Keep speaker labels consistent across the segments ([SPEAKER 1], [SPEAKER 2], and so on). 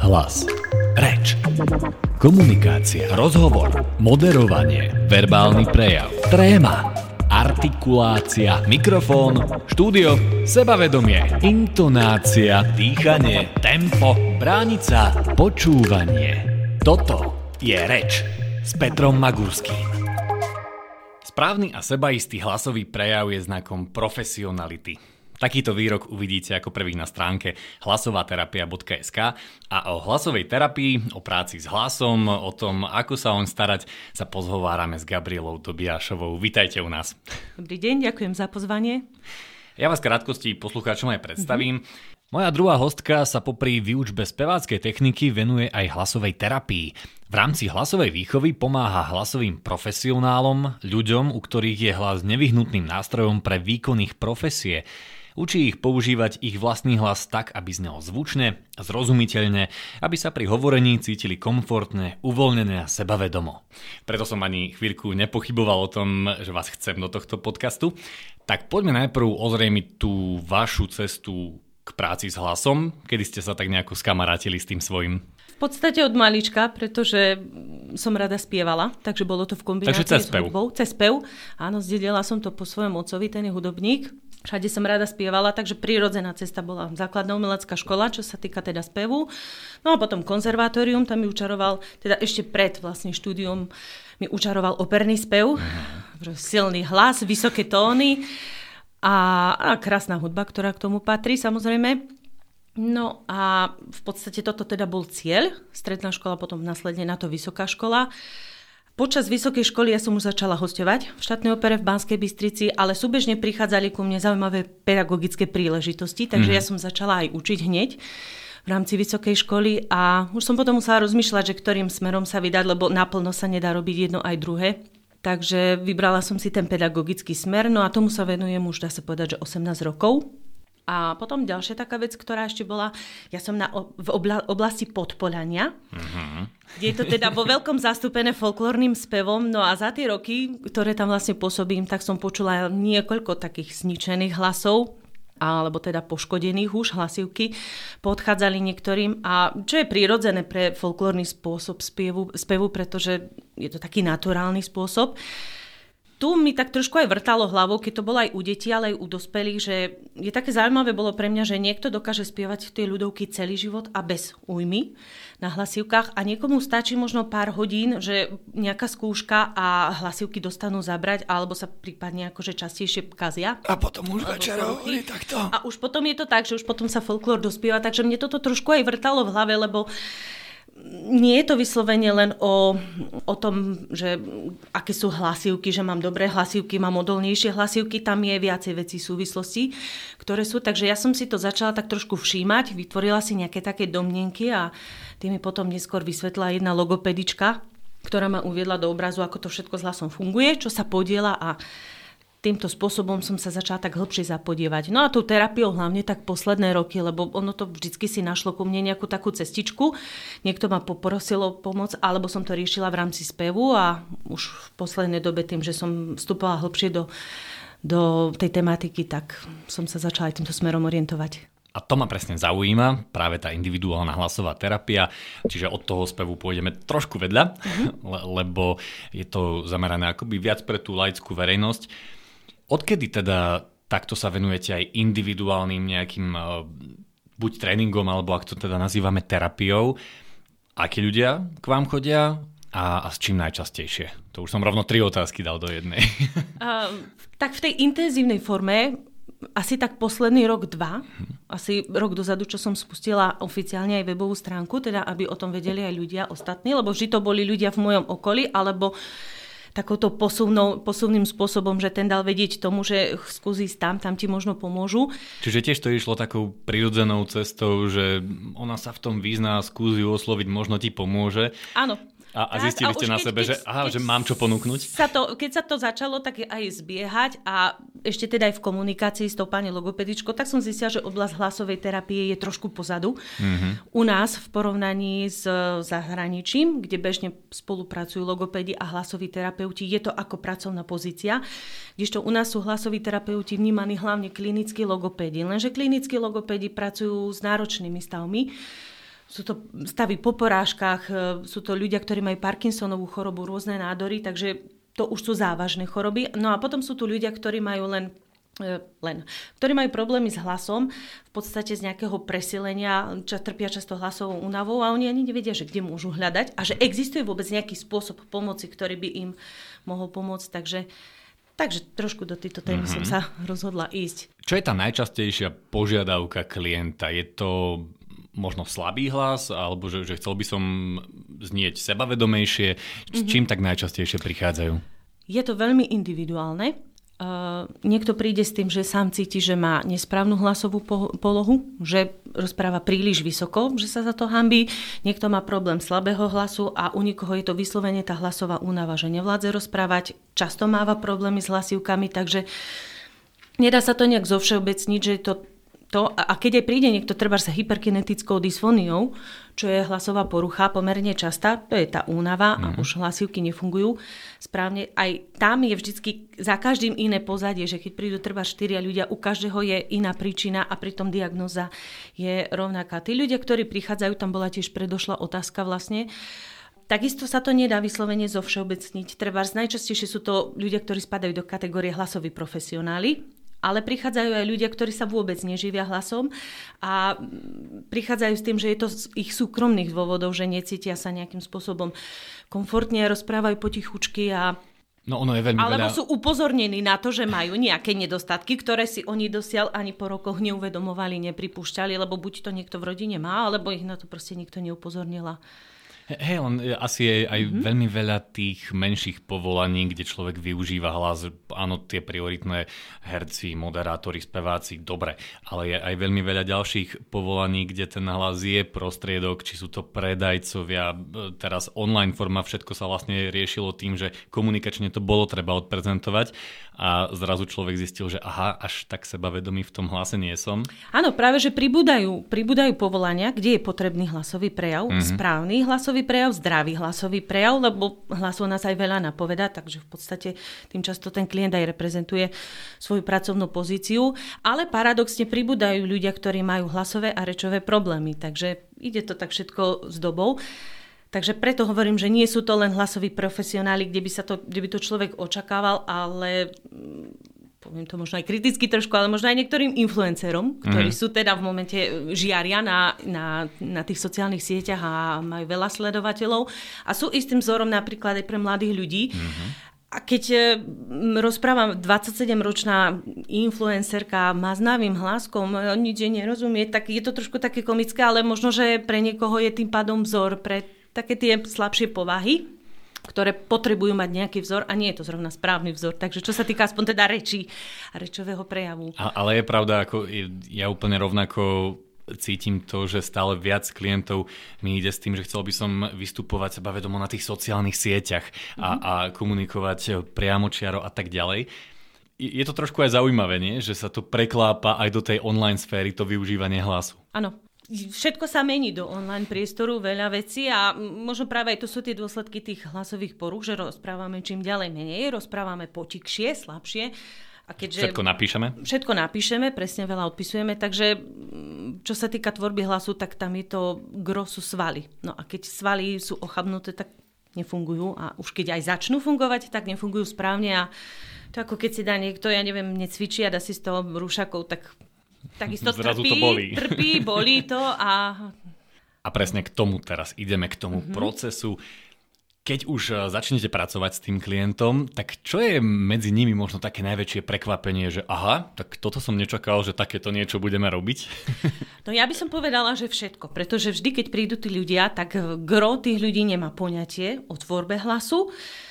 [SPEAKER 1] Hlas. Reč. Komunikácia. Rozhovor. Moderovanie. Verbálny prejav. Tréma. Artikulácia. Mikrofón. Štúdio. Sebavedomie. Intonácia. Dýchanie. Tempo. Bránica. Počúvanie. Toto je reč s Petrom Magurským. Správny a sebaistý hlasový prejav je znakom profesionality. Takýto výrok uvidíte ako prvý na stránke hlasovaterapia.sk a o hlasovej terapii, o práci s hlasom, o tom, ako sa on starať, sa pozhovárame s Gabrielou Tobiašovou. Vítajte u nás.
[SPEAKER 2] Dobrý deň, ďakujem za pozvanie.
[SPEAKER 1] Ja vás krátkosti poslucháčom aj predstavím. Mm-hmm. Moja druhá hostka sa popri výučbe speváckej techniky venuje aj hlasovej terapii. V rámci hlasovej výchovy pomáha hlasovým profesionálom, ľuďom, u ktorých je hlas nevyhnutným nástrojom pre výkon ich profesie. Učí ich používať ich vlastný hlas tak, aby znel zvučne, zrozumiteľne, aby sa pri hovorení cítili komfortne, uvoľnené a sebavedomo. Preto som ani chvíľku nepochyboval o tom, že vás chcem do tohto podcastu. Tak poďme najprv ozrejmiť tú vašu cestu k práci s hlasom? Kedy ste sa tak nejako skamarátili s tým svojim?
[SPEAKER 2] V podstate od malička, pretože som rada spievala, takže bolo to v kombinácii
[SPEAKER 1] takže cez s
[SPEAKER 2] hudbou. Cez spev. Áno, zdedela som to po svojom ocovi, ten je hudobník. Všade som rada spievala, takže prírodzená cesta bola základná umelecká škola, čo sa týka teda spevu. No a potom konzervatórium, tam mi učaroval, teda ešte pred vlastne štúdium mi učaroval operný spev, mm. silný hlas, vysoké tóny a, a krásna hudba, ktorá k tomu patrí samozrejme. No a v podstate toto teda bol cieľ, stredná škola, potom následne na to vysoká škola. Počas vysokej školy ja som už začala hostovať v štátnej opere v Banskej Bystrici, ale súbežne prichádzali ku mne zaujímavé pedagogické príležitosti, takže mm. ja som začala aj učiť hneď v rámci vysokej školy a už som potom musela rozmýšľať, že ktorým smerom sa vydať, lebo naplno sa nedá robiť jedno aj druhé. Takže vybrala som si ten pedagogický smer, no a tomu sa venujem už, dá sa povedať, že 18 rokov. A potom ďalšia taká vec, ktorá ešte bola, ja som na, v obla, oblasti podpolania, mm-hmm. kde je to teda vo veľkom zastúpené folklórnym spevom, no a za tie roky, ktoré tam vlastne pôsobím, tak som počula niekoľko takých zničených hlasov, alebo teda poškodených už hlasivky, podchádzali niektorým a čo je prirodzené pre folklórny spôsob spievu, spevu, pretože je to taký naturálny spôsob. Tu mi tak trošku aj vrtalo hlavou, keď to bolo aj u detí, ale aj u dospelých, že je také zaujímavé bolo pre mňa, že niekto dokáže spievať tie ľudovky celý život a bez újmy na hlasivkách a niekomu stačí možno pár hodín, že nejaká skúška a hlasivky dostanú zabrať alebo sa prípadne akože častejšie kazia.
[SPEAKER 3] A potom už večer hovorí takto.
[SPEAKER 2] A už potom je to tak, že už potom sa folklór dospieva, takže mne toto trošku aj vrtalo v hlave, lebo nie je to vyslovene len o, o tom, že aké sú hlasivky, že mám dobré hlasivky, mám odolnejšie hlasivky, tam je viacej vecí súvislosti, ktoré sú. Takže ja som si to začala tak trošku všímať, vytvorila si nejaké také domnenky a tie mi potom neskôr vysvetla jedna logopedička, ktorá ma uviedla do obrazu, ako to všetko s hlasom funguje, čo sa podiela a týmto spôsobom som sa začala tak hĺbšie zapodievať. No a tú terapiou hlavne tak posledné roky, lebo ono to vždycky si našlo ku mne nejakú takú cestičku. Niekto ma poprosil o pomoc, alebo som to riešila v rámci spevu a už v poslednej dobe tým, že som vstupovala hĺbšie do, do tej tematiky, tak som sa začala aj týmto smerom orientovať.
[SPEAKER 1] A to ma presne zaujíma, práve tá individuálna hlasová terapia, čiže od toho spevu pôjdeme trošku vedľa, mm-hmm. lebo je to zamerané akoby viac pre tú laickú verejnosť. Odkedy teda takto sa venujete aj individuálnym nejakým eh, buď tréningom, alebo ak to teda nazývame terapiou? Akí ľudia k vám chodia a, a s čím najčastejšie? To už som rovno tri otázky dal do jednej.
[SPEAKER 2] Uh, tak v tej intenzívnej forme asi tak posledný rok, dva, asi rok dozadu, čo som spustila oficiálne aj webovú stránku, teda aby o tom vedeli aj ľudia ostatní, lebo vždy to boli ľudia v mojom okolí, alebo takouto posuvnou, posuvným spôsobom, že ten dal vedieť tomu, že skúsi tam, tam ti možno pomôžu.
[SPEAKER 1] Čiže tiež to išlo takou prirodzenou cestou, že ona sa v tom vyzná, skúsi osloviť, možno ti pomôže.
[SPEAKER 2] Áno.
[SPEAKER 1] A, a zistili tak, ste a na keď, sebe, keď, že, aha, že mám čo ponúknuť?
[SPEAKER 2] Sa to, keď sa to začalo tak aj zbiehať a ešte teda aj v komunikácii s tou pani logopedičkou, tak som zistila, že oblasť hlasovej terapie je trošku pozadu. Mm-hmm. U nás v porovnaní s zahraničím, kde bežne spolupracujú logopedi a hlasoví terapeuti, je to ako pracovná pozícia, kdežto u nás sú hlasoví terapeuti vnímaní hlavne klinickí logopedi. Lenže klinickí logopedi pracujú s náročnými stavmi, sú to stavy po porážkach, e, sú to ľudia, ktorí majú Parkinsonovú chorobu, rôzne nádory, takže to už sú závažné choroby. No a potom sú tu ľudia, ktorí majú len e, len, ktorí majú problémy s hlasom, v podstate z nejakého presilenia, ča, trpia často hlasovou únavou a oni ani nevedia, že kde môžu hľadať a že existuje vôbec nejaký spôsob pomoci, ktorý by im mohol pomôcť. Takže Takže trošku do tejto témy mm-hmm. som sa rozhodla ísť.
[SPEAKER 1] Čo je tá najčastejšia požiadavka klienta? Je to možno slabý hlas, alebo že, že chcel by som znieť sebavedomejšie. Mm-hmm. čím tak najčastejšie prichádzajú?
[SPEAKER 2] Je to veľmi individuálne. Uh, niekto príde s tým, že sám cíti, že má nesprávnu hlasovú po- polohu, že rozpráva príliš vysoko, že sa za to hambí. Niekto má problém slabého hlasu a u nikoho je to vyslovene tá hlasová únava, že nevládze rozprávať, často máva problémy s hlasivkami, takže nedá sa to nejak zovšeobecniť, že je to to, a keď aj príde niekto treba sa hyperkinetickou dysfóniou, čo je hlasová porucha pomerne častá, to je tá únava mm-hmm. a mhm. už hlasivky nefungujú správne. Aj tam je vždycky za každým iné pozadie, že keď prídu treba štyria ľudia, u každého je iná príčina a pritom diagnoza je rovnaká. Tí ľudia, ktorí prichádzajú, tam bola tiež predošla otázka vlastne, Takisto sa to nedá vyslovene zo všeobecniť. Treba najčastejšie sú to ľudia, ktorí spadajú do kategórie hlasoví profesionáli, ale prichádzajú aj ľudia, ktorí sa vôbec neživia hlasom a prichádzajú s tým, že je to z ich súkromných dôvodov, že necítia sa nejakým spôsobom komfortne, rozprávajú potichučky a
[SPEAKER 1] No ono je veľmi
[SPEAKER 2] Alebo
[SPEAKER 1] veľa...
[SPEAKER 2] sú upozornení na to, že majú nejaké nedostatky, ktoré si oni dosiaľ ani po rokoch neuvedomovali, nepripúšťali, lebo buď to niekto v rodine má, alebo ich na to proste nikto neupozornila.
[SPEAKER 1] Hej, len e, asi je aj mm-hmm. veľmi veľa tých menších povolaní, kde človek využíva hlas. Áno, tie prioritné herci, moderátori, speváci, dobre. Ale je aj veľmi veľa ďalších povolaní, kde ten hlas je prostriedok, či sú to predajcovia, e, teraz online forma, všetko sa vlastne riešilo tým, že komunikačne to bolo treba odprezentovať a zrazu človek zistil, že aha, až tak sebavedomý v tom hlase nie som.
[SPEAKER 2] Áno, práve, že pribúdajú, pribúdajú povolania, kde je potrebný hlasový prejav, mm-hmm. správny hlasový prejav, zdravý hlasový prejav, lebo hlasu nás aj veľa napoveda, takže v podstate tým často ten klient aj reprezentuje svoju pracovnú pozíciu, ale paradoxne pribúdajú ľudia, ktorí majú hlasové a rečové problémy, takže ide to tak všetko s dobou. Takže preto hovorím, že nie sú to len hlasoví profesionáli, kde by, sa to, kde by to človek očakával, ale poviem to možno aj kriticky trošku, ale možno aj niektorým influencerom, ktorí mm. sú teda v momente e, žiaria na, na, na tých sociálnych sieťach a majú veľa sledovateľov a sú istým vzorom napríklad aj pre mladých ľudí. Mm-hmm. A keď e, rozprávam 27-ročná influencerka má znavým hláskom, e, nič nerozumie, tak je to trošku také komické, ale možno, že pre niekoho je tým pádom vzor pre také tie slabšie povahy, ktoré potrebujú mať nejaký vzor a nie je to zrovna správny vzor. Takže čo sa týka aspoň teda rečí a rečového prejavu.
[SPEAKER 1] A, ale je pravda, ako ja úplne rovnako cítim to, že stále viac klientov mi ide s tým, že chcel by som vystupovať sebavedomo na tých sociálnych sieťach a, mm-hmm. a komunikovať priamo čiaro a tak ďalej. Je to trošku aj zaujímavé, nie? že sa to preklápa aj do tej online sféry, to využívanie hlasu.
[SPEAKER 2] Áno, všetko sa mení do online priestoru, veľa vecí a možno práve aj to sú tie dôsledky tých hlasových poruch, že rozprávame čím ďalej menej, rozprávame potikšie, slabšie.
[SPEAKER 1] A keďže všetko napíšeme?
[SPEAKER 2] Všetko napíšeme, presne veľa odpisujeme, takže čo sa týka tvorby hlasu, tak tam je to grosu svaly. No a keď svaly sú ochabnuté, tak nefungujú a už keď aj začnú fungovať, tak nefungujú správne a to ako keď si dá niekto, ja neviem, necvičí a dá si z toho rúšakov, tak takisto
[SPEAKER 1] Zrazu
[SPEAKER 2] trpí,
[SPEAKER 1] to bolí.
[SPEAKER 2] trpí, bolí to a...
[SPEAKER 1] A presne k tomu teraz ideme, k tomu mm-hmm. procesu. Keď už e, začnete pracovať s tým klientom, tak čo je medzi nimi možno také najväčšie prekvapenie, že aha, tak toto som nečakal, že takéto niečo budeme robiť?
[SPEAKER 2] No ja by som povedala, že všetko, pretože vždy, keď prídu tí ľudia, tak gro tých ľudí nemá poňatie o tvorbe hlasu. Uh,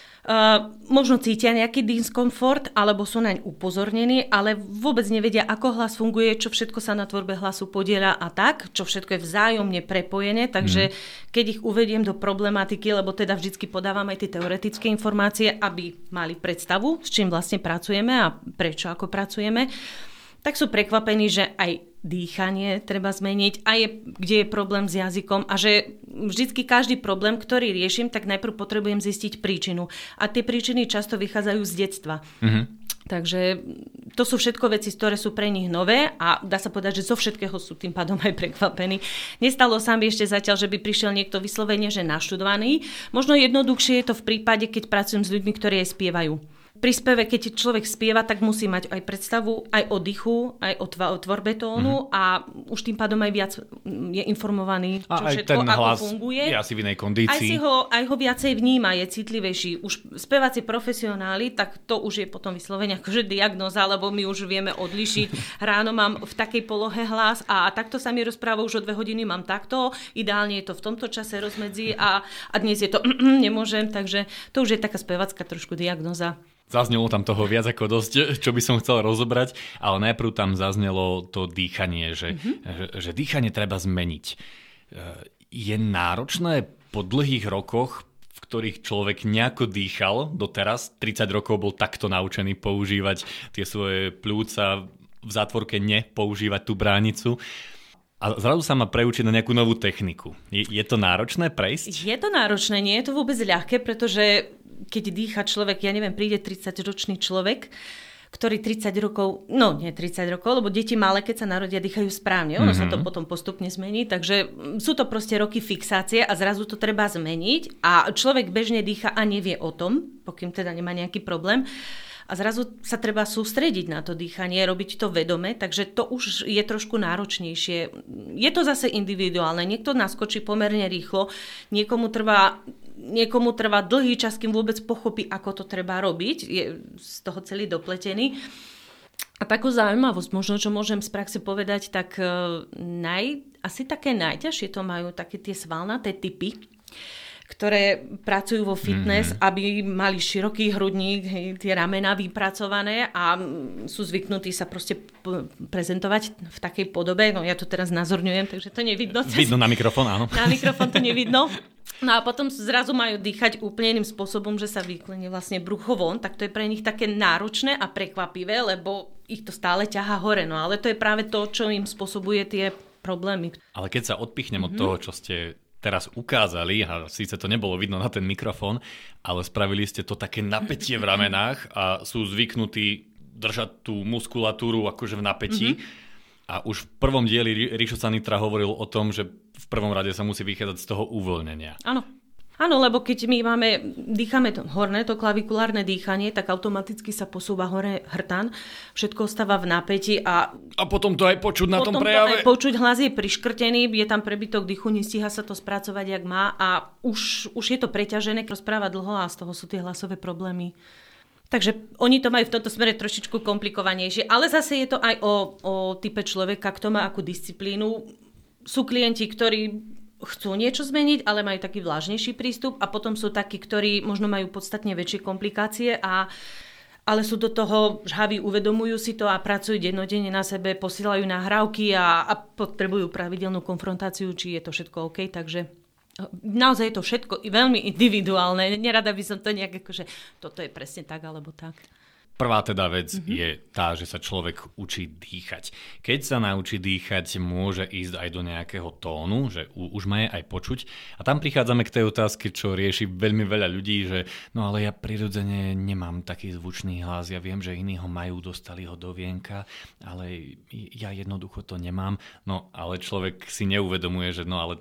[SPEAKER 2] možno cítia nejaký diskomfort, alebo sú naň upozornení, ale vôbec nevedia, ako hlas funguje, čo všetko sa na tvorbe hlasu podiela a tak, čo všetko je vzájomne prepojené, takže mm. keď ich uvediem do problematiky, lebo teda vždycky podávam aj tie teoretické informácie, aby mali predstavu, s čím vlastne pracujeme a prečo ako pracujeme, tak sú prekvapení, že aj dýchanie treba zmeniť a je, kde je problém s jazykom a že vždycky každý problém, ktorý riešim, tak najprv potrebujem zistiť príčinu. A tie príčiny často vychádzajú z detstva. Mm-hmm. Takže to sú všetko veci, ktoré sú pre nich nové a dá sa povedať, že zo všetkého sú tým pádom aj prekvapení. Nestalo sa mi ešte zatiaľ, že by prišiel niekto vyslovene, že naštudovaný. Možno jednoduchšie je to v prípade, keď pracujem s ľuďmi, ktorí aj spievajú pri speve, keď človek spieva, tak musí mať aj predstavu, aj o dychu, aj o, tva, o tvorbe tónu mm. a už tým pádom aj viac je informovaný, čo
[SPEAKER 1] a
[SPEAKER 2] všetko,
[SPEAKER 1] ten
[SPEAKER 2] ako
[SPEAKER 1] hlas
[SPEAKER 2] funguje.
[SPEAKER 1] je asi v inej kondícii.
[SPEAKER 2] Aj, si ho, aj ho viacej vníma, je citlivejší. Už speváci profesionáli, tak to už je potom vyslovene akože diagnoza, lebo my už vieme odlišiť. Ráno mám v takej polohe hlas a, a takto sa mi rozpráva, už o dve hodiny mám takto, ideálne je to v tomto čase rozmedzi a, a dnes je to nemôžem, takže to už je taká spevacká trošku diagnoza.
[SPEAKER 1] Zaznelo tam toho viac ako dosť, čo by som chcel rozobrať, ale najprv tam zaznelo to dýchanie, že, mm-hmm. že, že dýchanie treba zmeniť. E, je náročné po dlhých rokoch, v ktorých človek nejako dýchal doteraz, 30 rokov bol takto naučený používať tie svoje plúca, v zátvorke nepoužívať tú bránicu, a zrazu sa má preučiť na nejakú novú techniku. Je, je to náročné prejsť?
[SPEAKER 2] Je to náročné, nie je to vôbec ľahké, pretože keď dýcha človek, ja neviem, príde 30-ročný človek, ktorý 30 rokov, no nie 30 rokov, lebo deti malé, keď sa narodia, dýchajú správne. Ono mm-hmm. sa to mhm. potom postupne zmení, takže sú to proste roky fixácie a zrazu to treba zmeniť a človek bežne dýcha a nevie o tom, pokým teda nemá nejaký problém. A zrazu sa treba sústrediť na to dýchanie, robiť to vedome, takže to už je trošku náročnejšie. Je to zase individuálne, niekto naskočí pomerne rýchlo, niekomu trvá niekomu trvá dlhý čas, kým vôbec pochopí, ako to treba robiť, je z toho celý dopletený. A takú zaujímavosť, možno čo môžem z praxe povedať, tak uh, naj, asi také najťažšie to majú také tie svalnaté typy, ktoré pracujú vo fitness, mm-hmm. aby mali široký hrudník, hej, tie ramená vypracované a sú zvyknutí sa proste prezentovať v takej podobe. No ja to teraz nazorňujem, takže to nevidno.
[SPEAKER 1] Vidno na mikrofón, áno.
[SPEAKER 2] Na mikrofón to nevidno. No a potom zrazu majú dýchať úplne iným spôsobom, že sa vyklenie vlastne brucho von, tak to je pre nich také náročné a prekvapivé, lebo ich to stále ťaha hore. No ale to je práve to, čo im spôsobuje tie problémy.
[SPEAKER 1] Ale keď sa odpichnem mm-hmm. od mhm. toho, čo ste teraz ukázali, a síce to nebolo vidno na ten mikrofón, ale spravili ste to také napätie v ramenách a sú zvyknutí držať tú muskulatúru akože v napätí. Mm-hmm. A už v prvom dieli Ríšo Sanitra hovoril o tom, že v prvom rade sa musí vychádzať z toho uvoľnenia.
[SPEAKER 2] Áno. Áno, lebo keď my máme, dýchame to horné, to klavikulárne dýchanie, tak automaticky sa posúva hore hrtan, všetko ostáva v napätí a...
[SPEAKER 1] A potom to aj počuť na tom prejave.
[SPEAKER 2] To aj počuť, hlas je priškrtený, je tam prebytok dýchu, nestíha sa to spracovať, jak má a už, už je to preťažené, rozpráva dlho a z toho sú tie hlasové problémy. Takže oni to majú v tomto smere trošičku komplikovanejšie, ale zase je to aj o, o type človeka, kto má akú disciplínu. Sú klienti, ktorí chcú niečo zmeniť, ale majú taký vlážnejší prístup a potom sú takí, ktorí možno majú podstatne väčšie komplikácie a ale sú do toho žhaví, uvedomujú si to a pracujú dennodenne na sebe, posielajú nahrávky a, a potrebujú pravidelnú konfrontáciu, či je to všetko OK, takže naozaj je to všetko veľmi individuálne. Nerada by som to nejak že toto je presne tak alebo tak.
[SPEAKER 1] Prvá teda vec mm-hmm. je tá, že sa človek učí dýchať. Keď sa naučí dýchať, môže ísť aj do nejakého tónu, že už ma je aj počuť. A tam prichádzame k tej otázke, čo rieši veľmi veľa ľudí, že no ale ja prirodzene nemám taký zvučný hlas, ja viem, že iní ho majú, dostali ho do vienka, ale ja jednoducho to nemám. No ale človek si neuvedomuje, že no ale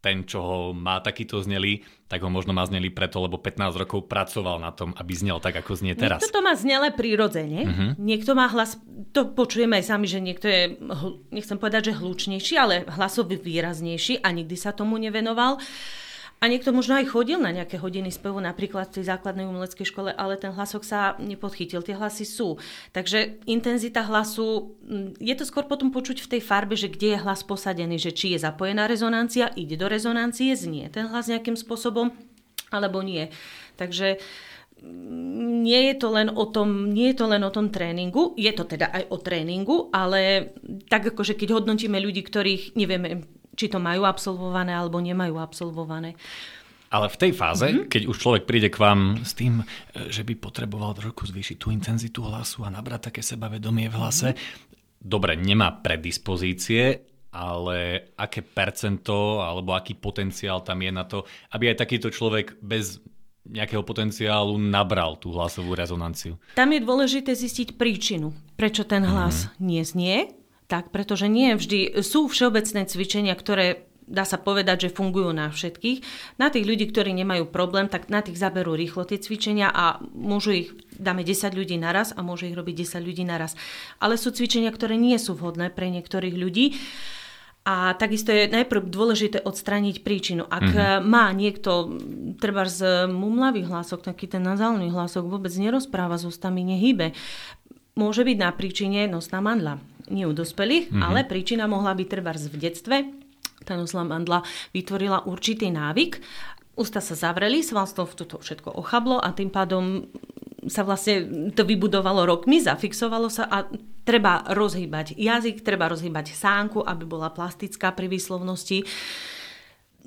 [SPEAKER 1] ten, čo ho má takýto znelý, tak ho možno má znelý preto, lebo 15 rokov pracoval na tom, aby znel tak, ako znie teraz.
[SPEAKER 2] Niekto to má znele prirodzene, uh-huh. niekto má hlas, to počujeme aj sami, že niekto je, nechcem povedať, že hlučnejší, ale hlasový výraznejší a nikdy sa tomu nevenoval. A niekto možno aj chodil na nejaké hodiny spevu, napríklad v tej základnej umeleckej škole, ale ten hlasok sa nepodchytil. Tie hlasy sú. Takže intenzita hlasu, je to skôr potom počuť v tej farbe, že kde je hlas posadený, že či je zapojená rezonancia, ide do rezonancie, znie ten hlas nejakým spôsobom, alebo nie. Takže nie je to len o tom, nie je to len o tom tréningu, je to teda aj o tréningu, ale tak akože keď hodnotíme ľudí, ktorých nevieme či to majú absolvované alebo nemajú absolvované.
[SPEAKER 1] Ale v tej fáze, mm-hmm. keď už človek príde k vám s tým, e, že by potreboval trošku zvýšiť tú intenzitu hlasu a nabrať také sebavedomie v hlase, mm-hmm. dobre, nemá predispozície, ale aké percento alebo aký potenciál tam je na to, aby aj takýto človek bez nejakého potenciálu nabral tú hlasovú rezonanciu.
[SPEAKER 2] Tam je dôležité zistiť príčinu, prečo ten hlas mm. nie znie. Tak, pretože nie vždy sú všeobecné cvičenia, ktoré dá sa povedať, že fungujú na všetkých. Na tých ľudí, ktorí nemajú problém, tak na tých zaberú rýchlo tie cvičenia a môžu ich, dáme 10 ľudí naraz a môže ich robiť 10 ľudí naraz. Ale sú cvičenia, ktoré nie sú vhodné pre niektorých ľudí. A takisto je najprv dôležité odstrániť príčinu. Ak mm-hmm. má niekto, treba z mumlavý hlasok, taký ten nazálny hlasok, vôbec nerozpráva s ústami, nehybe, môže byť na príčine nosná mandla. Nie u dospelých, mm-hmm. ale príčina mohla byť treba v detstve. Tá nosná mandla vytvorila určitý návyk. Ústa sa zavreli, svalstvo toto všetko ochablo a tým pádom sa vlastne to vybudovalo rokmi, zafixovalo sa a treba rozhýbať jazyk, treba rozhýbať sánku, aby bola plastická pri výslovnosti.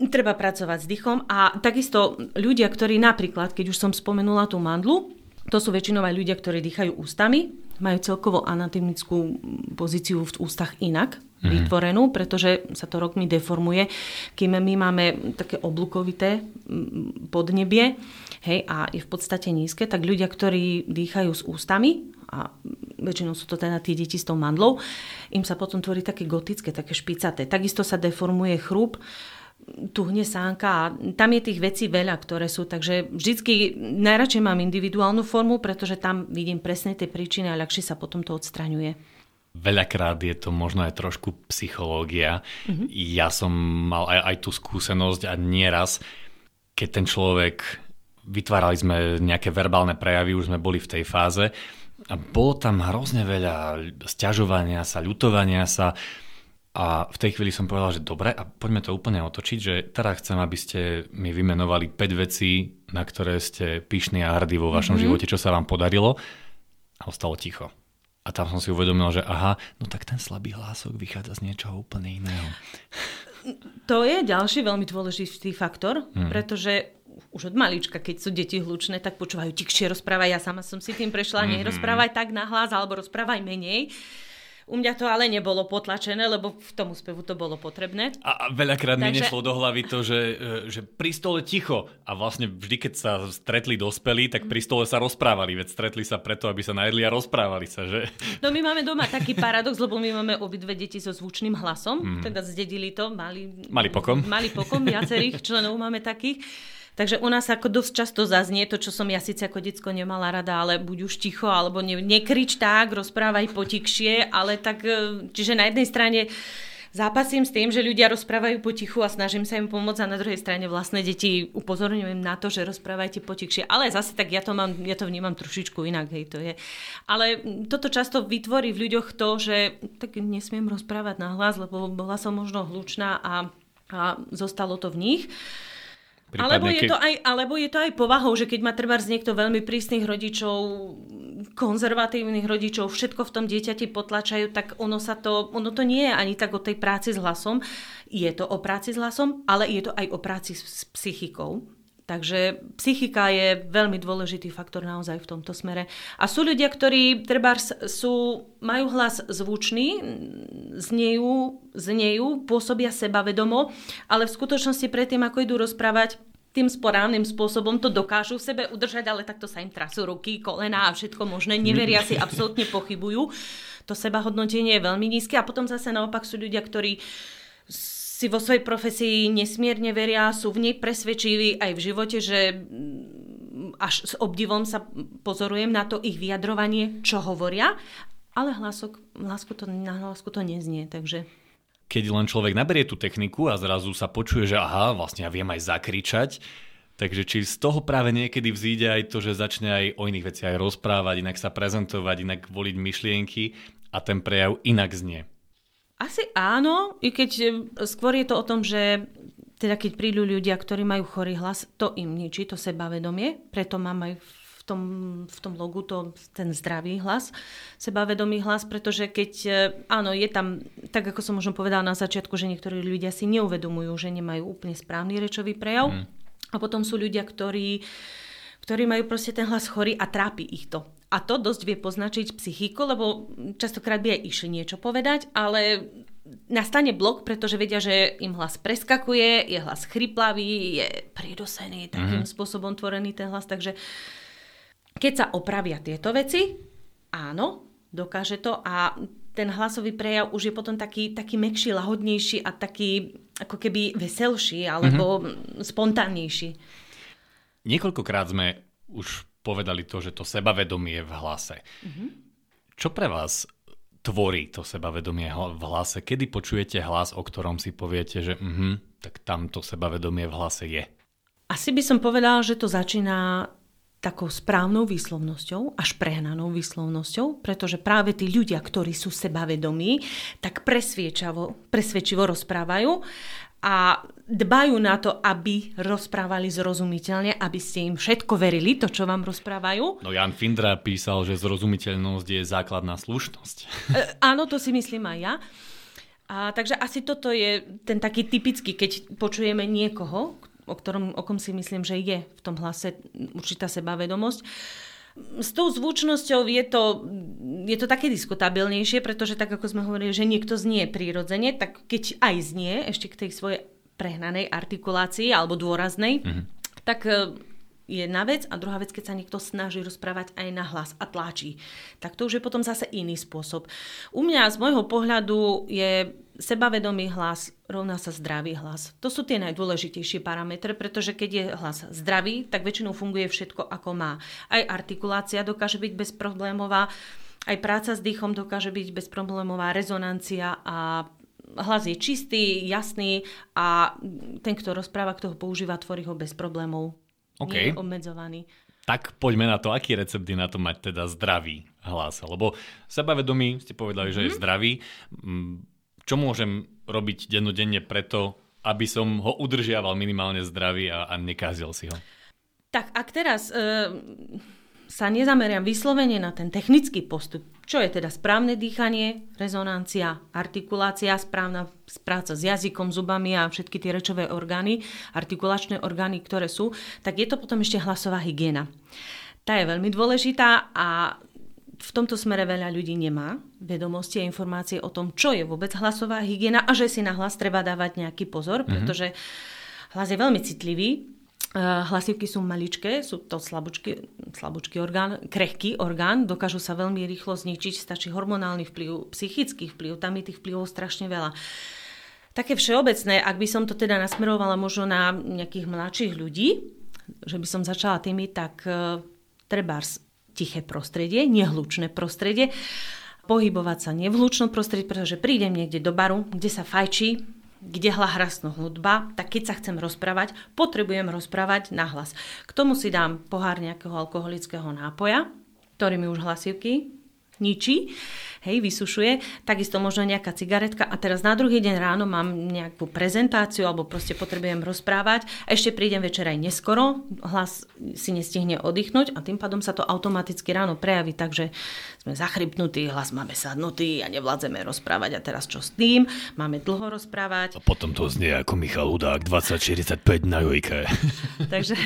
[SPEAKER 2] Treba pracovať s dýchom a takisto ľudia, ktorí napríklad, keď už som spomenula tú mandlu, to sú väčšinou aj ľudia, ktorí dýchajú ústami, majú celkovo anatomickú pozíciu v ústach inak mm-hmm. vytvorenú, pretože sa to rokmi deformuje, kým my máme také oblúkovité podnebie hej, a je v podstate nízke, tak ľudia, ktorí dýchajú s ústami, a väčšinou sú to teda tie deti s tou mandlou, im sa potom tvorí také gotické, také špicaté. Takisto sa deformuje chrup, tuhne sánka a tam je tých vecí veľa, ktoré sú, takže vždycky najradšej mám individuálnu formu, pretože tam vidím presne tie príčiny a ľahšie sa potom to odstraňuje.
[SPEAKER 1] Veľakrát je to možno aj trošku psychológia. Mm-hmm. Ja som mal aj, aj tú skúsenosť a nieraz, keď ten človek vytvárali sme nejaké verbálne prejavy, už sme boli v tej fáze a bolo tam hrozne veľa sťažovania sa, ľutovania sa a v tej chvíli som povedal, že dobre a poďme to úplne otočiť, že teraz chcem, aby ste mi vymenovali 5 vecí, na ktoré ste pyšní a hrdí vo vašom mm-hmm. živote, čo sa vám podarilo a ostalo ticho. A tam som si uvedomil, že aha, no tak ten slabý hlások vychádza z niečoho úplne iného.
[SPEAKER 2] To je ďalší veľmi dôležitý faktor, hmm. pretože už od malička, keď sú deti hlučné, tak počúvajú tikšie rozprávaj. Ja sama som si tým prešla, mm-hmm. nerozprávaj tak nahlas alebo rozprávaj menej. U mňa to ale nebolo potlačené, lebo v tomu spevu to bolo potrebné.
[SPEAKER 1] A, a veľakrát Takže... mi nešlo do hlavy to, že, e, že pri stole ticho. A vlastne vždy, keď sa stretli dospelí, tak pri stole sa rozprávali. Veď stretli sa preto, aby sa najedli a rozprávali sa, že?
[SPEAKER 2] No my máme doma taký paradox, lebo my máme obidve deti so zvučným hlasom. Mm. Teda zdedili to, mali...
[SPEAKER 1] Mali pokom.
[SPEAKER 2] Mali pokom, viacerých členov máme takých. Takže u nás ako dosť často zaznie to, čo som ja síce ako decko nemala rada, ale buď už ticho, alebo ne, nekrič tak, rozprávaj potikšie, ale tak, e, čiže na jednej strane zápasím s tým, že ľudia rozprávajú potichu a snažím sa im pomôcť a na druhej strane vlastné deti upozorňujem na to, že rozprávajte potichšie. Ale zase tak ja to, mám, ja to vnímam trošičku inak, hej, to je. Ale toto často vytvorí v ľuďoch to, že tak nesmiem rozprávať na hlas, lebo bola som možno hlučná a, a zostalo to v nich. Alebo je, to aj, alebo je to aj povahou, že keď má treba z niekto veľmi prísnych rodičov, konzervatívnych rodičov, všetko v tom dieťati potlačajú, tak ono, sa to, ono to nie je ani tak o tej práci s hlasom. Je to o práci s hlasom, ale je to aj o práci s psychikou. Takže psychika je veľmi dôležitý faktor naozaj v tomto smere. A sú ľudia, ktorí sú, majú hlas zvučný, znejú, znejú, pôsobia sebavedomo, ale v skutočnosti predtým, ako idú rozprávať, tým správnym spôsobom to dokážu v sebe udržať, ale takto sa im trasú ruky, kolena a všetko možné. Neveria si, absolútne pochybujú. To sebahodnotenie je veľmi nízke a potom zase naopak sú ľudia, ktorí si vo svojej profesii nesmierne veria, sú v nej presvedčiví aj v živote, že mm, až s obdivom sa pozorujem na to ich vyjadrovanie, čo hovoria, ale hlasok, hlasku to, na hlasku to neznie, takže...
[SPEAKER 1] Keď len človek naberie tú techniku a zrazu sa počuje, že aha, vlastne ja viem aj zakričať, takže či z toho práve niekedy vzíde aj to, že začne aj o iných veciach rozprávať, inak sa prezentovať, inak voliť myšlienky a ten prejav inak znie.
[SPEAKER 2] Asi áno, i keď e, skôr je to o tom, že teda keď prídu ľudia, ktorí majú chorý hlas, to im ničí, to sebavedomie, preto mám aj v tom, v tom logu to, ten zdravý hlas, sebavedomý hlas, pretože keď, e, áno, je tam, tak ako som možno povedala na začiatku, že niektorí ľudia si neuvedomujú, že nemajú úplne správny rečový prejav mm. a potom sú ľudia, ktorí ktorí majú proste ten hlas chorý a trápi ich to. A to dosť vie poznačiť psychiku, lebo častokrát by aj išli niečo povedať, ale nastane blok, pretože vedia, že im hlas preskakuje, je hlas chryplavý, je pridusený, takým mm-hmm. spôsobom tvorený ten hlas. Takže keď sa opravia tieto veci, áno, dokáže to a ten hlasový prejav už je potom taký, taký mekší, lahodnejší a taký ako keby veselší alebo mm-hmm. spontánnejší.
[SPEAKER 1] Niekoľkokrát sme už povedali to, že to sebavedomie v hlase. Mm-hmm. Čo pre vás tvorí to sebavedomie v hlase? Kedy počujete hlas, o ktorom si poviete, že uh-huh, tak tam to sebavedomie v hlase je?
[SPEAKER 2] Asi by som povedala, že to začína takou správnou výslovnosťou, až prehnanou výslovnosťou, pretože práve tí ľudia, ktorí sú sebavedomí, tak presvedčivo rozprávajú a dbajú na to, aby rozprávali zrozumiteľne, aby ste im všetko verili, to, čo vám rozprávajú.
[SPEAKER 1] No Jan Findra písal, že zrozumiteľnosť je základná slušnosť.
[SPEAKER 2] E, áno, to si myslím aj ja. A, takže asi toto je ten taký typický, keď počujeme niekoho, o, ktorom, o kom si myslím, že je v tom hlase určitá sebavedomosť, s tou zvučnosťou je to, je to také diskutabilnejšie, pretože tak ako sme hovorili, že niekto znie prirodzene, tak keď aj znie ešte k tej svojej prehnanej artikulácii alebo dôraznej, mm-hmm. tak e, je jedna vec a druhá vec, keď sa niekto snaží rozprávať aj na hlas a tlačí. Tak to už je potom zase iný spôsob. U mňa z môjho pohľadu je sebavedomý hlas rovná sa zdravý hlas. To sú tie najdôležitejšie parametre, pretože keď je hlas zdravý, tak väčšinou funguje všetko ako má. Aj artikulácia dokáže byť bezproblémová, aj práca s dýchom dokáže byť bezproblémová, rezonancia a hlas je čistý, jasný a ten, kto rozpráva, kto ho používa, tvorí ho bez problémov. Okay. Nie je obmedzovaný.
[SPEAKER 1] Tak poďme na to, aký recept je na to mať teda zdravý hlas. Lebo sebavedomý, ste povedali, mm-hmm. že je mhm. zdravý. Mm, čo môžem robiť dennodenne preto, aby som ho udržiaval minimálne zdravý a, a nekázil si ho?
[SPEAKER 2] Tak ak teraz e, sa nezameriam vyslovene na ten technický postup, čo je teda správne dýchanie, rezonancia, artikulácia, správna práca s jazykom, zubami a všetky tie rečové orgány, artikulačné orgány, ktoré sú, tak je to potom ešte hlasová hygiena. Tá je veľmi dôležitá a v tomto smere veľa ľudí nemá vedomosti a informácie o tom, čo je vôbec hlasová hygiena a že si na hlas treba dávať nejaký pozor, mm-hmm. pretože hlas je veľmi citlivý. Eh, hlasivky sú maličké, sú to slabúčky, slabúčky orgán, krehký orgán, dokážu sa veľmi rýchlo zničiť, stačí hormonálny vplyv, psychický vplyv, tam je tých vplyvov strašne veľa. Také všeobecné, ak by som to teda nasmerovala možno na nejakých mladších ľudí, že by som začala tými, tak uh, trebárs tiché prostredie, nehlučné prostredie. Pohybovať sa nie v hlučnom prostredí, pretože prídem niekde do baru, kde sa fajčí, kde hla hrasno hudba, tak keď sa chcem rozprávať, potrebujem rozprávať nahlas. K tomu si dám pohár nejakého alkoholického nápoja, ktorý mi už hlasivky ničí hej, vysušuje, takisto možno nejaká cigaretka a teraz na druhý deň ráno mám nejakú prezentáciu alebo proste potrebujem rozprávať a ešte prídem večer aj neskoro, hlas si nestihne oddychnúť a tým pádom sa to automaticky ráno prejaví, takže sme zachrypnutí, hlas máme sadnutý a nevládzeme rozprávať a teraz čo s tým? Máme dlho rozprávať.
[SPEAKER 1] A potom to znie ako Michal Hudák 2045 na jojke.
[SPEAKER 2] takže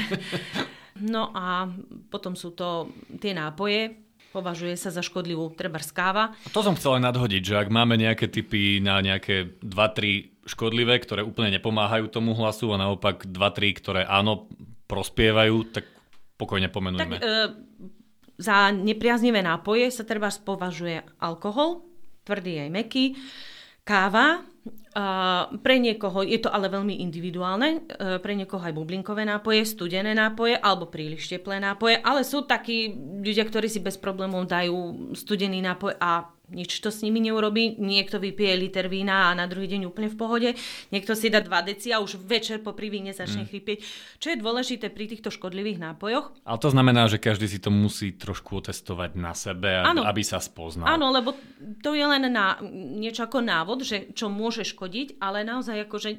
[SPEAKER 2] No a potom sú to tie nápoje, považuje sa za škodlivú, treba skáva.
[SPEAKER 1] To som chcel aj nadhodiť, že ak máme nejaké typy na nejaké 2-3 škodlivé, ktoré úplne nepomáhajú tomu hlasu a naopak 2-3, ktoré áno, prospievajú, tak pokojne pomenujeme.
[SPEAKER 2] Tak, e, za nepriaznivé nápoje sa treba považuje alkohol, tvrdý aj meký, káva, pre niekoho je to ale veľmi individuálne, e, pre niekoho aj bublinkové nápoje, studené nápoje alebo príliš teplé nápoje, ale sú takí ľudia, ktorí si bez problémov dajú studený nápoj a nič to s nimi neurobí. Niekto vypije liter vína a na druhý deň úplne v pohode. Niekto si dá 2 deci a už večer po víne začne mm. chrypieť. Čo je dôležité pri týchto škodlivých nápojoch?
[SPEAKER 1] Ale to znamená, že každý si to musí trošku otestovať na sebe, ano. aby sa spoznal.
[SPEAKER 2] Áno, lebo to je len na niečo ako návod, že čo môže škodiť, ale naozaj akože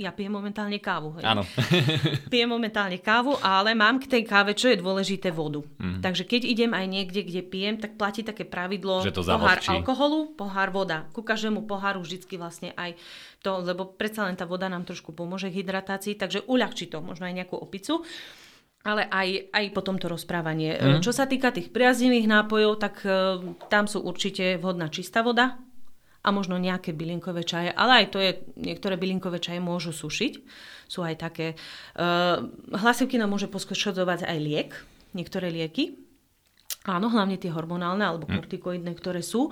[SPEAKER 2] ja pijem momentálne kávu. Hej.
[SPEAKER 1] Áno.
[SPEAKER 2] pijem momentálne kávu, ale mám k tej káve, čo je dôležité, vodu. Mm. Takže keď idem aj niekde, kde pijem, tak platí také pravidlo
[SPEAKER 1] že to
[SPEAKER 2] pohár alkoholu, pohár voda. Ku každému poháru vždycky vlastne aj to, lebo predsa len tá voda nám trošku pomôže k hydratácii, takže uľahčí to možno aj nejakú opicu ale aj, aj potom to rozprávanie. Mm. Čo sa týka tých priaznivých nápojov, tak uh, tam sú určite vhodná čistá voda, a možno nejaké bylinkové čaje, ale aj to je, niektoré bylinkové čaje môžu sušiť, sú aj také. Uh, hlasivky nám môže poskočovať aj liek, niektoré lieky, áno, hlavne tie hormonálne alebo hm. kortikoidné, ktoré sú.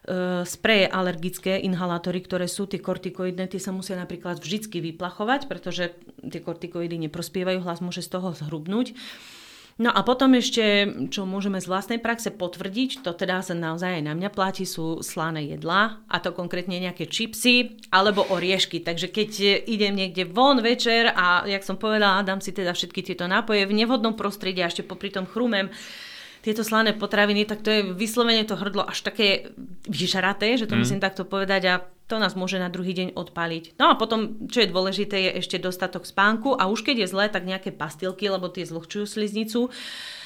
[SPEAKER 2] Uh, spreje alergické, inhalátory, ktoré sú tie kortikoidné, tie sa musia napríklad vždycky vyplachovať, pretože tie kortikoidy neprospievajú, hlas môže z toho zhrubnúť. No a potom ešte, čo môžeme z vlastnej praxe potvrdiť, to teda sa naozaj aj na mňa platí, sú slané jedlá, a to konkrétne nejaké čipsy alebo oriešky. Takže keď idem niekde von večer a, jak som povedala, dám si teda všetky tieto nápoje v nevhodnom prostredí a ešte popri tom chrumem, tieto slané potraviny, tak to je vyslovene to hrdlo až také vyžaraté, že to mm. musím takto povedať a to nás môže na druhý deň odpaliť. No a potom, čo je dôležité, je ešte dostatok spánku a už keď je zlé, tak nejaké pastilky, lebo tie zlhčujú sliznicu.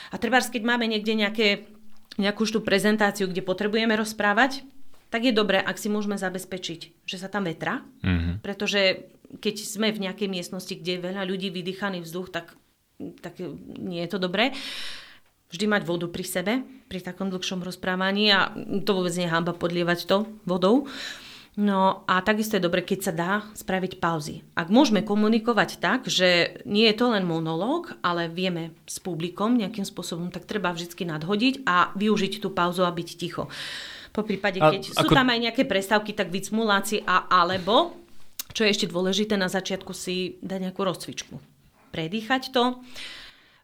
[SPEAKER 2] A treba, keď máme niekde nejaké, nejakú tú prezentáciu, kde potrebujeme rozprávať, tak je dobré, ak si môžeme zabezpečiť, že sa tam vetra, mm-hmm. pretože keď sme v nejakej miestnosti, kde je veľa ľudí, vydýchaný vzduch, tak, tak nie je to dobré vždy mať vodu pri sebe, pri takom dlhšom rozprávaní a to vôbec nie je hamba podlievať to vodou. No a takisto je dobre, keď sa dá spraviť pauzy. Ak môžeme komunikovať tak, že nie je to len monológ, ale vieme s publikom nejakým spôsobom, tak treba vždy nadhodiť a využiť tú pauzu a byť ticho. Po prípade, keď a, sú tam aj nejaké prestávky, tak byť smuláci a alebo, čo je ešte dôležité, na začiatku si dať nejakú rozcvičku. Predýchať to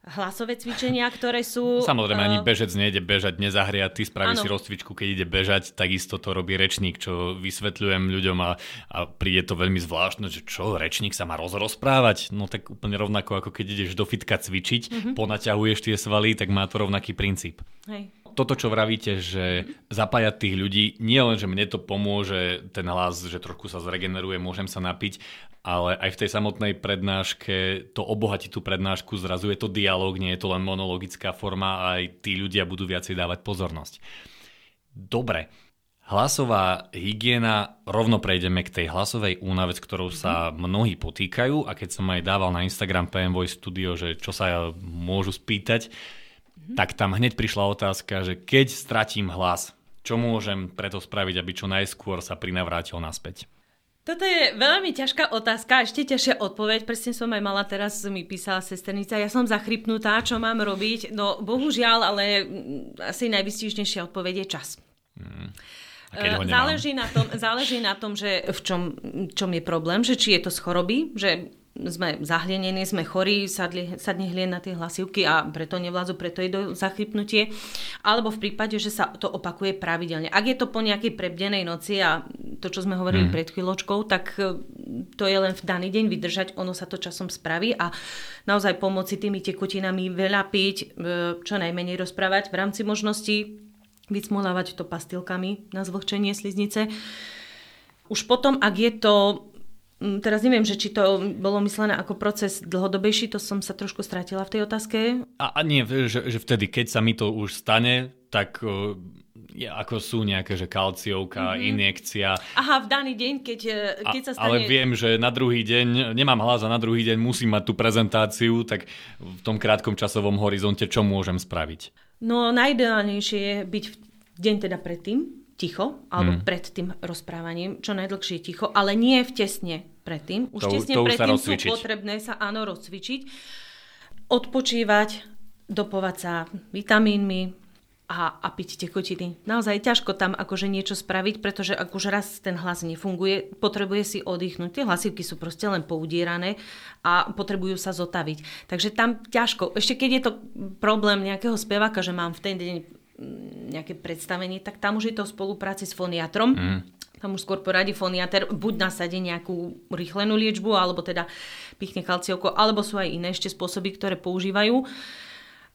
[SPEAKER 2] hlasové cvičenia, ktoré sú...
[SPEAKER 1] Samozrejme, ani eh, bežec nejde bežať nezahriatý, spraví ano. si rozcvičku, keď ide bežať, takisto to robí rečník, čo vysvetľujem ľuďom a, a príde to veľmi zvláštne, že čo, rečník sa má rozrozprávať? No tak úplne rovnako, ako keď ideš do fitka cvičiť, mm-hmm. ponaťahuješ tie svaly, tak má to rovnaký princíp. Hej toto, čo vravíte, že zapájať tých ľudí, nie len, že mne to pomôže, ten hlas, že trošku sa zregeneruje, môžem sa napiť, ale aj v tej samotnej prednáške to obohatí tú prednášku, zrazu je to dialog, nie je to len monologická forma a aj tí ľudia budú viacej dávať pozornosť. Dobre, hlasová hygiena, rovno prejdeme k tej hlasovej únave, s ktorou sa mnohí potýkajú a keď som aj dával na Instagram PM Voice Studio, že čo sa môžu spýtať, tak tam hneď prišla otázka, že keď stratím hlas, čo môžem preto spraviť, aby čo najskôr sa prinavrátil naspäť?
[SPEAKER 2] Toto je veľmi ťažká otázka, ešte ťažšia odpoveď. Presne som aj mala teraz, mi písala sesternica, ja som zachrypnutá, čo mám robiť? No bohužiaľ, ale asi najvystižnejšia odpoveď je čas. Hmm. Záleží na, tom, záleží na tom, že v čom, čom je problém, že či je to z choroby, že sme zahlienení, sme chorí, sadli, sadne hlien na tie hlasivky a preto nevládzu, preto je do zachypnutie. Alebo v prípade, že sa to opakuje pravidelne. Ak je to po nejakej prebdenej noci a to, čo sme hovorili mm. pred chvíľočkou, tak e, to je len v daný deň vydržať, ono sa to časom spraví a naozaj pomoci tými tekutinami veľa piť, e, čo najmenej rozprávať v rámci možností, vycmolávať to pastilkami na zvlhčenie sliznice. Už potom, ak je to teraz neviem, že či to bolo myslené ako proces dlhodobejší, to som sa trošku stratila v tej otázke.
[SPEAKER 1] A, a nie, že, že vtedy, keď sa mi to už stane, tak ako sú nejaké, že kalciovka, mm-hmm. injekcia.
[SPEAKER 2] Aha, v daný deň, keď, e, keď sa stane...
[SPEAKER 1] Ale viem, že na druhý deň, nemám hlas a na druhý deň musím mať tú prezentáciu, tak v tom krátkom časovom horizonte čo môžem spraviť?
[SPEAKER 2] No najideálnejšie je byť v deň teda predtým, ticho, alebo hmm. pred tým rozprávaním, čo najdlhšie ticho, ale nie v tesne predtým. Už to, tesne to predtým sú potrebné sa áno rozcvičiť, odpočívať, dopovať sa vitamínmi a, a piť tekutiny. Naozaj ťažko tam akože niečo spraviť, pretože ak už raz ten hlas nefunguje, potrebuje si oddychnúť. Tie hlasivky sú proste len poudierané a potrebujú sa zotaviť. Takže tam ťažko. Ešte keď je to problém nejakého speváka, že mám v ten deň nejaké predstavenie, tak tam už je to v spolupráci s foniatrom. Mm. Tam už skôr poradí foniater, buď nasadí nejakú rýchlenú liečbu, alebo teda pichne kalciovko, alebo sú aj iné ešte spôsoby, ktoré používajú.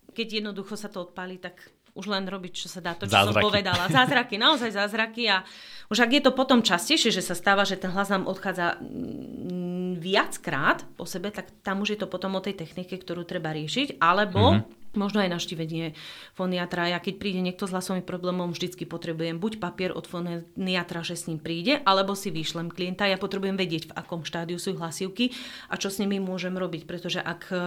[SPEAKER 2] Keď jednoducho sa to odpálí, tak už len robiť, čo sa dá, to, čo zázraky. som povedala. Zázraky, naozaj zázraky. A už ak je to potom častejšie, že sa stáva, že ten hlas nám odchádza mm, viackrát po sebe, tak tam už je to potom o tej technike, ktorú treba riešiť. Alebo mm-hmm možno aj naštívenie foniatra. Ja keď príde niekto s hlasovým problémom, vždycky potrebujem buď papier od foniatra, že s ním príde, alebo si vyšlem klienta. Ja potrebujem vedieť, v akom štádiu sú hlasivky a čo s nimi môžem robiť, pretože ak eh,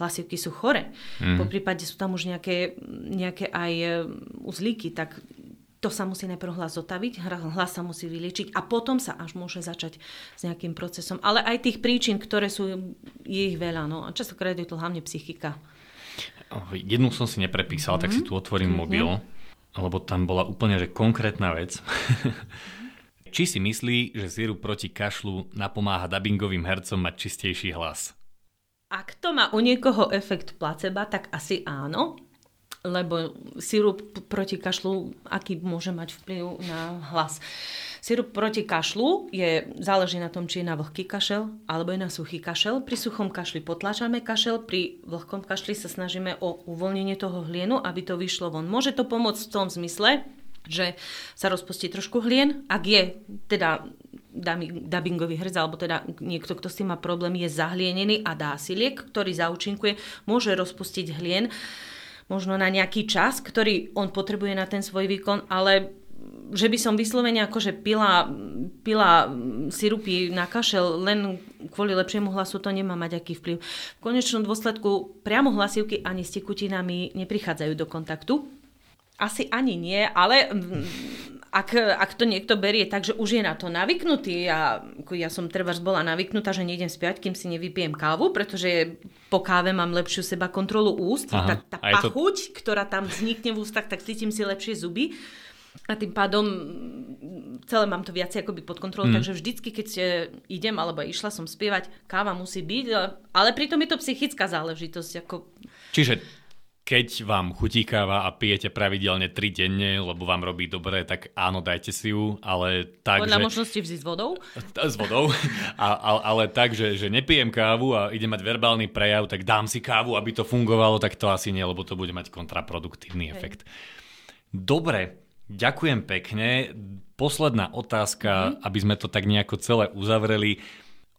[SPEAKER 2] hlasivky sú chore, mm. po prípade sú tam už nejaké, nejaké aj eh, uzlíky, tak to sa musí najprv hlas zotaviť, hlas sa musí vyliečiť a potom sa až môže začať s nejakým procesom. Ale aj tých príčin, ktoré sú, je ich veľa. No. A častokrát je to hlavne psychika.
[SPEAKER 1] Jednu som si neprepísal, mm-hmm. tak si tu otvorím mm-hmm. mobil, lebo tam bola úplne že konkrétna vec. Či si myslí, že sirup proti kašlu napomáha dubbingovým hercom mať čistejší hlas?
[SPEAKER 2] Ak to má u niekoho efekt placeba, tak asi áno lebo sirup proti kašlu, aký môže mať vplyv na hlas. Sirup proti kašlu je, záleží na tom, či je na vlhký kašel alebo je na suchý kašel. Pri suchom kašli potláčame kašel, pri vlhkom kašli sa snažíme o uvoľnenie toho hlienu, aby to vyšlo von. Môže to pomôcť v tom zmysle, že sa rozpustí trošku hlien. Ak je teda dubbingový herc, alebo teda niekto, kto s tým má problém, je zahlienený a dá si liek, ktorý zaučinkuje, môže rozpustiť hlien možno na nejaký čas, ktorý on potrebuje na ten svoj výkon, ale že by som vyslovene akože pila, pila sirupy na kašel len kvôli lepšiemu hlasu, to nemá mať aký vplyv. V konečnom dôsledku priamo hlasivky ani s tekutinami neprichádzajú do kontaktu. Asi ani nie, ale ak, ak to niekto berie tak, že už je na to navyknutý a ja som treba bola navyknutá, že nejdem spiať, kým si nevypijem kávu, pretože po káve mám lepšiu seba kontrolu úst, Aha, tá, tá pachuť, to... ktorá tam vznikne v ústach, tak cítim si lepšie zuby. A tým pádom celé mám to viac akoby pod kontrolou, mm. takže vždycky, keď idem alebo išla som spievať, káva musí byť, ale pritom je to psychická záležitosť. Ako...
[SPEAKER 1] Čiže keď vám chutí káva a pijete pravidelne 3 denne, lebo vám robí dobre, tak áno, dajte si ju, ale tak,
[SPEAKER 2] Podľa že... možnosti vždy s vodou?
[SPEAKER 1] S vodou, a, a, ale tak, že, že nepijem kávu a idem mať verbálny prejav, tak dám si kávu, aby to fungovalo, tak to asi nie, lebo to bude mať kontraproduktívny Hej. efekt. Dobre, ďakujem pekne. Posledná otázka, mm-hmm. aby sme to tak nejako celé uzavreli.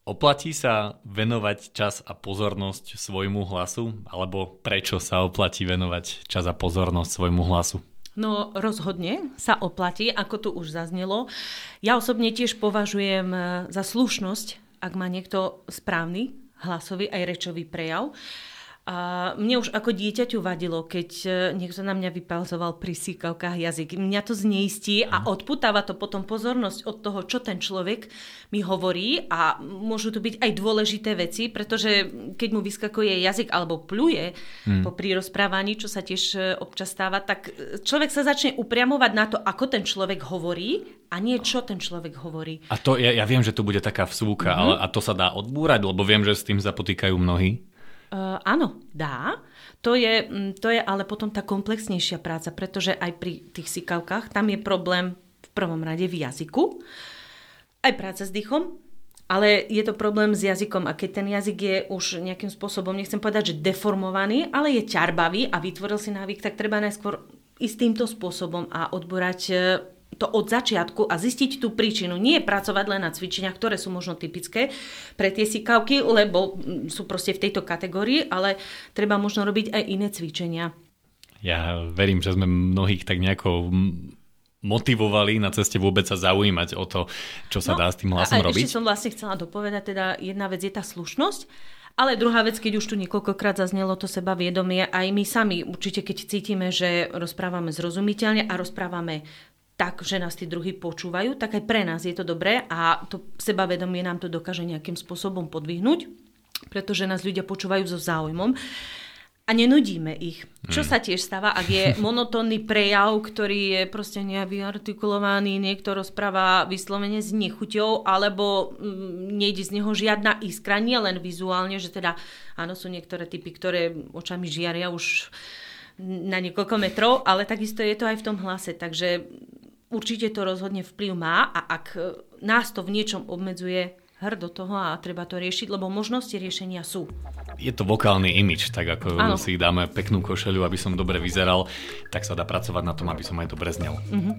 [SPEAKER 1] Oplatí sa venovať čas a pozornosť svojmu hlasu? Alebo prečo sa oplatí venovať čas a pozornosť svojmu hlasu?
[SPEAKER 2] No rozhodne sa oplatí, ako tu už zaznelo. Ja osobne tiež považujem e, za slušnosť, ak má niekto správny hlasový aj rečový prejav. A mne už ako dieťaťu vadilo, keď e, niekto na mňa vypalzoval pri síkavkách jazyk. Mňa to zneistí a odputáva to potom pozornosť od toho, čo ten človek mi hovorí a môžu to byť aj dôležité veci, pretože keď mu vyskakuje jazyk alebo pluje hmm. po pri rozprávaní, čo sa tiež e, občas stáva, tak e, človek sa začne upriamovať na to, ako ten človek hovorí a nie čo ten človek hovorí.
[SPEAKER 1] A to, ja, ja viem, že to bude taká vsúka, mm-hmm. ale a to sa dá odbúrať, lebo viem, že s tým zapotýkajú mnohí.
[SPEAKER 2] Uh, áno, dá. To je, mm, to je ale potom tá komplexnejšia práca, pretože aj pri tých sikavkách tam je problém v prvom rade v jazyku, aj práca s dýchom, ale je to problém s jazykom a keď ten jazyk je už nejakým spôsobom, nechcem povedať, že deformovaný, ale je ťarbavý a vytvoril si návyk, tak treba najskôr ísť týmto spôsobom a odborať to od začiatku a zistiť tú príčinu. Nie pracovať len na cvičeniach, ktoré sú možno typické pre tie sikavky, lebo mm, sú proste v tejto kategórii, ale treba možno robiť aj iné cvičenia.
[SPEAKER 1] Ja verím, že sme mnohých tak nejako motivovali na ceste vôbec sa zaujímať o to, čo sa no, dá s tým hlasom a robiť.
[SPEAKER 2] Ešte som vlastne chcela dopovedať, teda jedna vec je tá slušnosť, ale druhá vec, keď už tu niekoľkokrát zaznelo to seba viedomie, aj my sami určite, keď cítime, že rozprávame zrozumiteľne a rozprávame tak, že nás tí druhí počúvajú, tak aj pre nás je to dobré a to sebavedomie nám to dokáže nejakým spôsobom podvihnúť, pretože nás ľudia počúvajú so záujmom a nenudíme ich. Čo hmm. sa tiež stáva, ak je monotónny prejav, ktorý je proste nevyartikulovaný, niekto rozpráva vyslovene s nechuťou, alebo mm, nejde z neho žiadna iskra, nie len vizuálne, že teda áno, sú niektoré typy, ktoré očami žiaria už na niekoľko metrov, ale takisto je to aj v tom hlase. Takže určite to rozhodne vplyv má a ak e, nás to v niečom obmedzuje, hr do toho a treba to riešiť, lebo možnosti riešenia sú.
[SPEAKER 1] Je to vokálny imič, tak ako ano. si dáme peknú košelu, aby som dobre vyzeral, tak sa dá pracovať na tom, aby som aj dobre znel. Mm-hmm.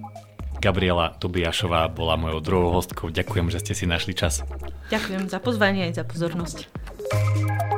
[SPEAKER 1] Gabriela Tobiašová bola mojou druhou hostkou. Ďakujem, že ste si našli čas.
[SPEAKER 2] Ďakujem za pozvanie aj za pozornosť.